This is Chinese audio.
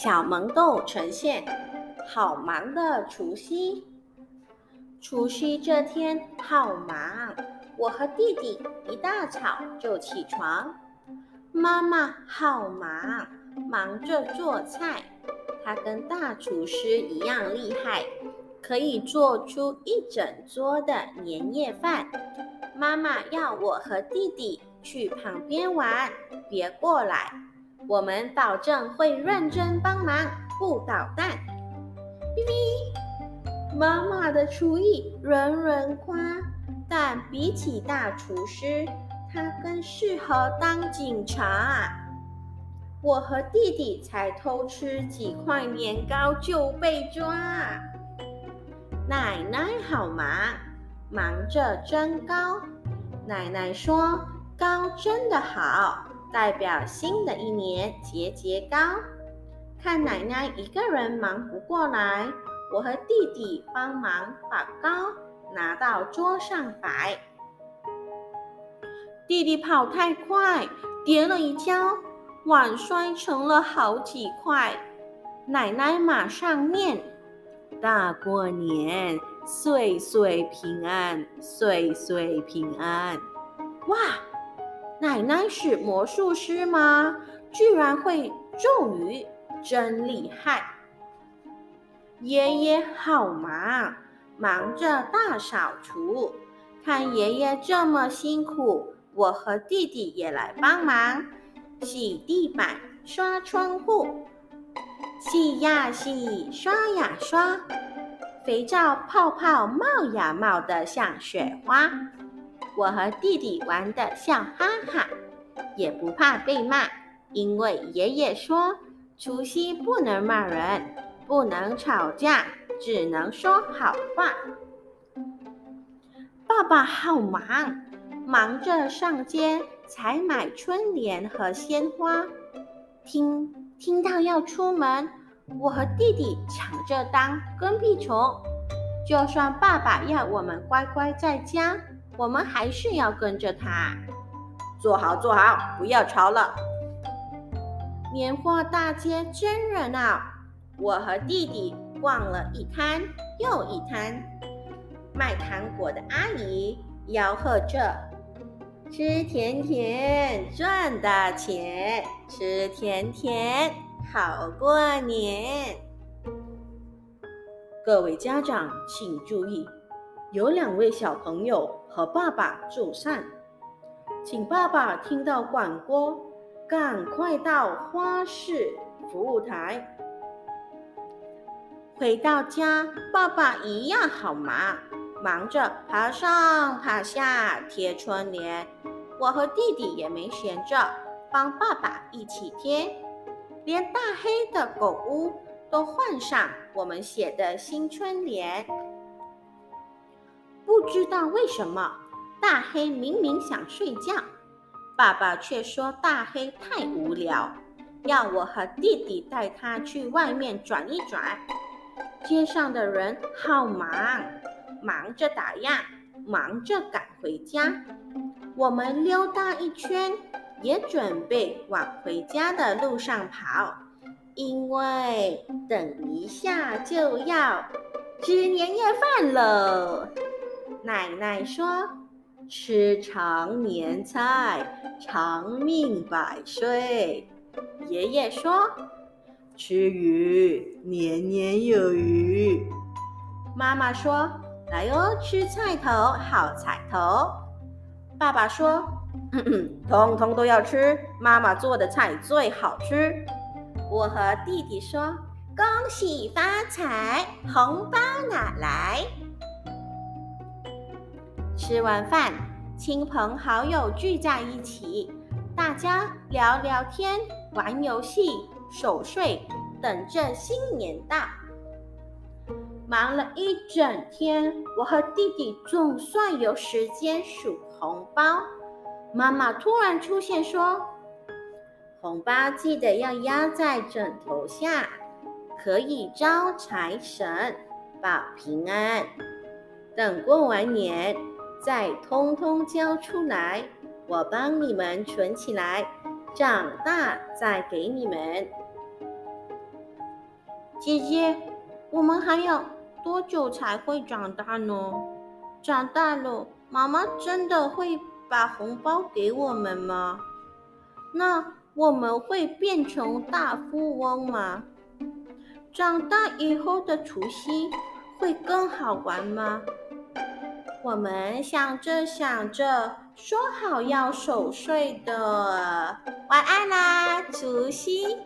小萌豆呈现好忙的除夕。除夕这天好忙，我和弟弟一大早就起床。妈妈好忙，忙着做菜。她跟大厨师一样厉害，可以做出一整桌的年夜饭。妈妈要我和弟弟去旁边玩，别过来。我们保证会认真帮忙，不捣蛋。哔哔，妈妈的厨艺人人夸，但比起大厨师，她更适合当警察。我和弟弟才偷吃几块年糕就被抓。奶奶好忙，忙着蒸糕。奶奶说糕蒸的好，代表新的一年节节高。看奶奶一个人忙不过来，我和弟弟帮忙把糕拿到桌上摆。弟弟跑太快，跌了一跤。碗摔成了好几块，奶奶马上念：“大过年，岁岁平安，岁岁平安。”哇，奶奶是魔术师吗？居然会咒语，真厉害！爷爷好忙，忙着大扫除。看爷爷这么辛苦，我和弟弟也来帮忙。洗地板，刷窗户，洗呀洗，刷呀刷，肥皂泡泡冒呀冒的像雪花。我和弟弟玩的笑哈哈，也不怕被骂，因为爷爷说除夕不能骂人，不能吵架，只能说好话。爸爸好忙，忙着上街。采买春联和鲜花，听听到要出门，我和弟弟抢着当跟屁虫。就算爸爸要我们乖乖在家，我们还是要跟着他。坐好坐好，不要吵了。年货大街真热闹，我和弟弟逛了一摊又一摊，卖糖果的阿姨吆喝着。吃甜甜赚大钱，吃甜甜好过年。各位家长请注意，有两位小朋友和爸爸走散，请爸爸听到广播，赶快到花市服务台。回到家，爸爸一样好忙。忙着爬上爬下贴春联，我和弟弟也没闲着，帮爸爸一起贴，连大黑的狗屋都换上我们写的新春联。不知道为什么，大黑明明想睡觉，爸爸却说大黑太无聊，要我和弟弟带他去外面转一转。街上的人好忙。忙着打烊，忙着赶回家。我们溜达一圈，也准备往回家的路上跑，因为等一下就要吃年夜饭了。奶奶说：“吃长年菜，长命百岁。”爷爷说：“吃鱼，年年有余。”妈妈说。来哟，吃菜头好彩头。爸爸说：“嗯 嗯通通都要吃，妈妈做的菜最好吃。”我和弟弟说：“恭喜发财，红包拿来。”吃完饭，亲朋好友聚在一起，大家聊聊天、玩游戏、守岁，等着新年到。忙了一整天，我和弟弟总算有时间数红包。妈妈突然出现说：“红包记得要压在枕头下，可以招财神，保平安。等过完年再通通交出来，我帮你们存起来，长大再给你们。”姐姐，我们还有多久才会长大呢？长大了，妈妈真的会把红包给我们吗？那我们会变成大富翁吗？长大以后的除夕会更好玩吗？我们想着想着，说好要守岁的，晚安啦，除夕。